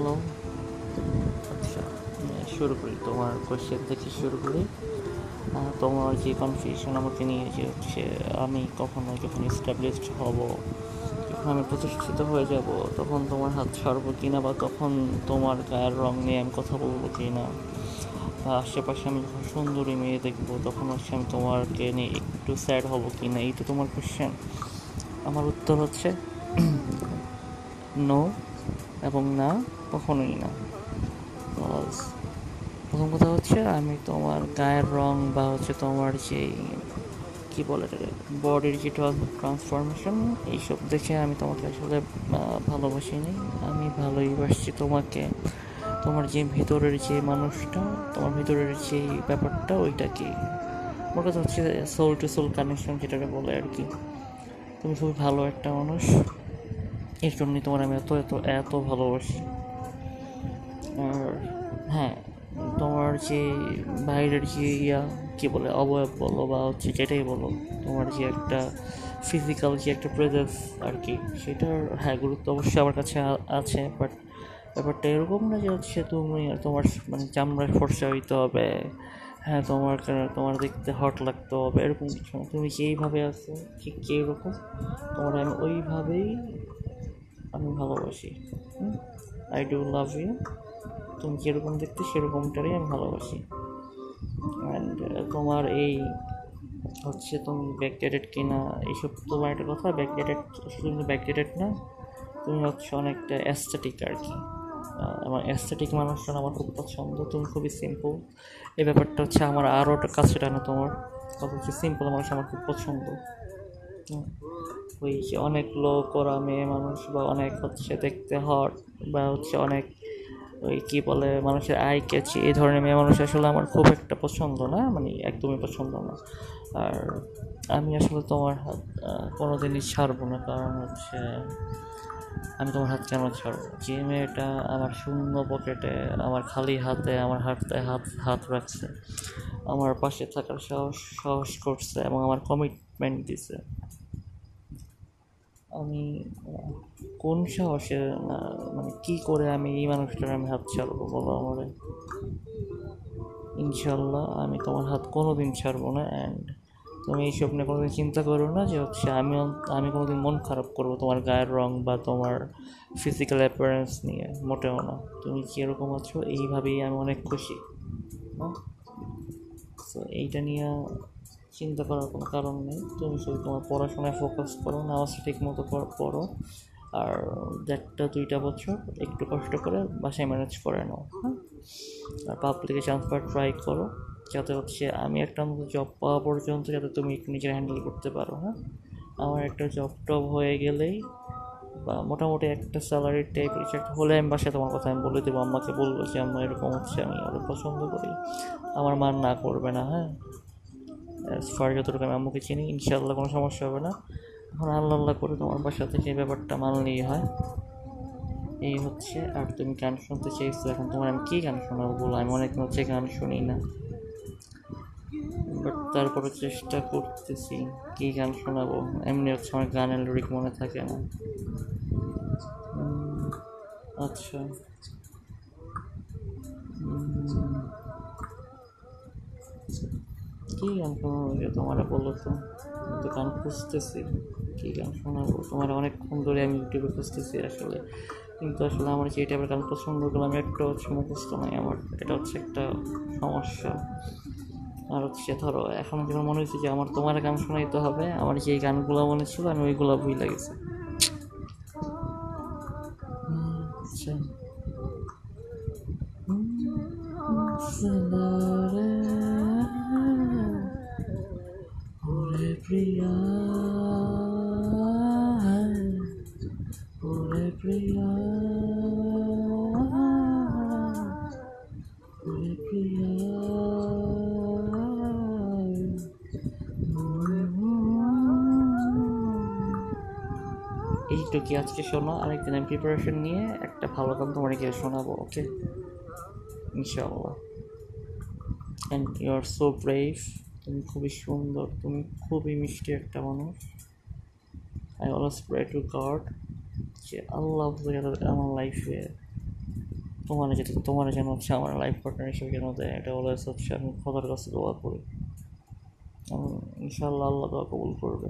Hello. আচ্ছা শুরু করি। তোমার কোয়েশ্চেন থেকে শুরু করি। তোমার যে কনফিউশন আমাকে নিয়ে যে হচ্ছে আমি কখনো যখন এস্টাবলিশড হব, যখন আমি প্রতিষ্ঠিত হয়ে যাব, তখন তোমার হাত ছাড়বো কি না বা তখন তোমার গায়ের রং নিয়ে আমি কথা বলব কি না বা আশেপাশে আমি যখন সুন্দরী মেয়ে দেখব, তখন হচ্ছে আমি তোমাকে নিয়ে একটু স্যাড হব কি না এই তো তোমার কোয়েশ্চেন আমার উত্তর হচ্ছে নো এবং না, কখনোই না। প্রথম কথা হচ্ছে, আমি তোমার গায়ের রং বা হচ্ছে তোমার যেই, কী বলে বডির যে ট্রান্সফরমেশন এইসব দেখে আমি তোমাকে আসলে ভালোবাসি নি আমি ভালোই বাসছি তোমাকে। তোমার যে ভিতরের যে মানুষটা, তোমার ভিতরের যে ব্যাপারটা ওইটা কি আমার কথা হচ্ছে সোল টু সোল কানেকশন যেটাকে বলে আর কি। তুমি খুবই ভালো একটা মানুষ। এর জন্যই তোমার আমি এত এত এত ভালোবাসি। আর হ্যাঁ তোমার যে বাইরের যে ইয়া, কী বলে, অবয়ব বলো বা হচ্ছে যেটাই বলো, তোমার যে একটা ফিজিক্যাল যে একটা প্রেজেন্স আর কি, সেটার হ্যাঁ গুরুত্ব অবশ্যই আমার কাছে আছে বাট ব্যাপারটা এরকম না যে হচ্ছে তুমি তোমার মানে চামড়ার ফর্সা হইতে হবে হ্যাঁ তোমার তোমার দেখতে হট লাগতে হবে, এরকম কিছু না। তুমি যেইভাবে আছো, ঠিক যেরকম তোমার আমি ওইভাবেই আমি ভালোবাসি। আই ডু লাভ ইউ তুমি যেরকম দেখতে সেরকমটারই আমি ভালোবাসি। অ্যান্ড তোমার এই হচ্ছে তুমি ব্যাকডেটেড কিনা এইসব তোমার একটা কথা ব্যাকডেটেড শুধু ব্যাকডেটেড না, তুমি হচ্ছে অনেকটা অ্যাস্থেটিক আর কি আমার অ্যাস্থেটিক মানুষজন আমার খুব পছন্দ, তুমি খুবই সিম্পল এই ব্যাপারটা হচ্ছে আমার আরও কাছে টানা তোমার। কথা হচ্ছে সিম্পল মানুষ আমার খুব পছন্দ। ওই অনেক লো করা মেয়ে মানুষ বা অনেক হচ্ছে দেখতে হট বা হচ্ছে অনেক ওই কি বলে মানুষের আই ক্যাচি এই ধরনের মেয়ে মানুষ আসলে আমার খুব একটা পছন্দ না মানে একদমই পছন্দ না। আর আমি আসলে তোমার হাত আহ, কোনোদিনই ছাড়বো না কারণ হচ্ছে আমি তোমার হাত কেন ছাড়বো? যে মেয়েটা আমার শূন্য পকেটে আমার খালি হাতে আমার হাতে হাত হাত রাখছে আমার পাশে থাকার সাহস সাহস করছে এবং আমার কমিটমেন্ট দিছে। আমি কোন সাহসে মানে কি করে আমি এই মানুষটার আমি হাত ছাড়বো বলো আমারে? ইনশাল্লাহ আমি তোমার হাত কোনো দিন ছাড়বো না অ্যান্ড তুমি এইসব নিয়ে কোনোদিন চিন্তা করো না যে হচ্ছে আমি আমি কোনোদিন মন খারাপ করব তোমার গায়ের রং বা তোমার ফিজিক্যাল অ্যাপিয়ারেন্স নিয়ে, মোটেও না। তুমি কীরকম আছো? এইভাবেই আমি অনেক খুশি। তো এইটা নিয়ে চিন্তা করার কোনো কারণ নেই। তুমি শুধু তোমার পড়াশোনায় ফোকাস করো, নামাজটা ঠিক মতো পড়ো। আর দেড়টা, দুইটা বছর একটু কষ্ট করে বাসায় ম্যানেজ করে নাও হ্যাঁ? আর পাবলিকে চান্স ট্রাই করো, যাতে হচ্ছে আমি একটা মতো জব পাওয়া পর্যন্ত যাতে তুমি একটু নিজের হ্যান্ডেল করতে পারো হ্যাঁ? আমার একটা জব টব হয়ে গেলেই বা মোটামুটি একটা স্যালারি টাইপ কিছু একটা হলে আমি বাসায় তোমার কথা আমি বলে দেবো, আম্মাকে বলব যে, আম্মা এরকম হচ্ছে, আমি ওদের পছন্দ করি। আমার মান না করবে না হ্যাঁ? ফার যতটুকু আমি আম্মুকে চিনি, ইনশাআল্লাহ কোনো সমস্যা হবে না। এখন আল্লাহ আল্লাহ করে তোমার বাসা থেকে এই ব্যাপারটা মানলেই হয়। এই হচ্ছে, আর তুমি গান শুনতে চাইছো, এখন তোমার আমি কী গান শোনাবো বলো? আমি অনেক হচ্ছে গান শুনি না। বাট তারপরে চেষ্টা করতেছি, কী গান শোনাবো? এমনি হচ্ছে আমার গানের লিরিক মনে থাকে না। আচ্ছা। কী গান শোনাবো? যে তোমার বলো তো। তো গান খুঁজতেছি। কী গান শোনাবো? তোমার অনেকক্ষণ ধরে আমি ইউটিউবে খুঁজতেছি আসলে। কিন্তু আসলে আমার যে টাইপের গান পছন্দ করলাম একটা হচ্ছে মুখস্থ নাই আমার। এটা হচ্ছে একটা সমস্যা। আর হচ্ছে ধরো, এখন যেন মনে হচ্ছে যে আমার তোমার গান শোনাইতে হবে, আমার যে গানগুলো মনে ছিল আমি ওইগুলো ভুলে গেছি। আচ্ছা। প্রিয়া। ওরে প্রিয়া। ওরে প্রিয়া। এইটুকু আজকে শোনো? আরেকদিন আমি প্রিপারেশন নিয়ে একটা ভালো গান গিয়ে শোনাবো ওকে ইনশাআল্লাহ। And you are so brave তুমি খুবই সুন্দর, তুমি খুবই মিষ্টি একটা মানুষ। I always pray to God যে আল্লাহ আমার লাইফে তোমার যেতে তোমার যেন হচ্ছে আমার লাইফ পার্টনার হিসেবে যেন দেয়। এটা অলওয়েজ হচ্ছে আমি খোদার কাছে দোয়া করি। ইনশাল্লাহ আল্লাহ দোয়া কবুল করবে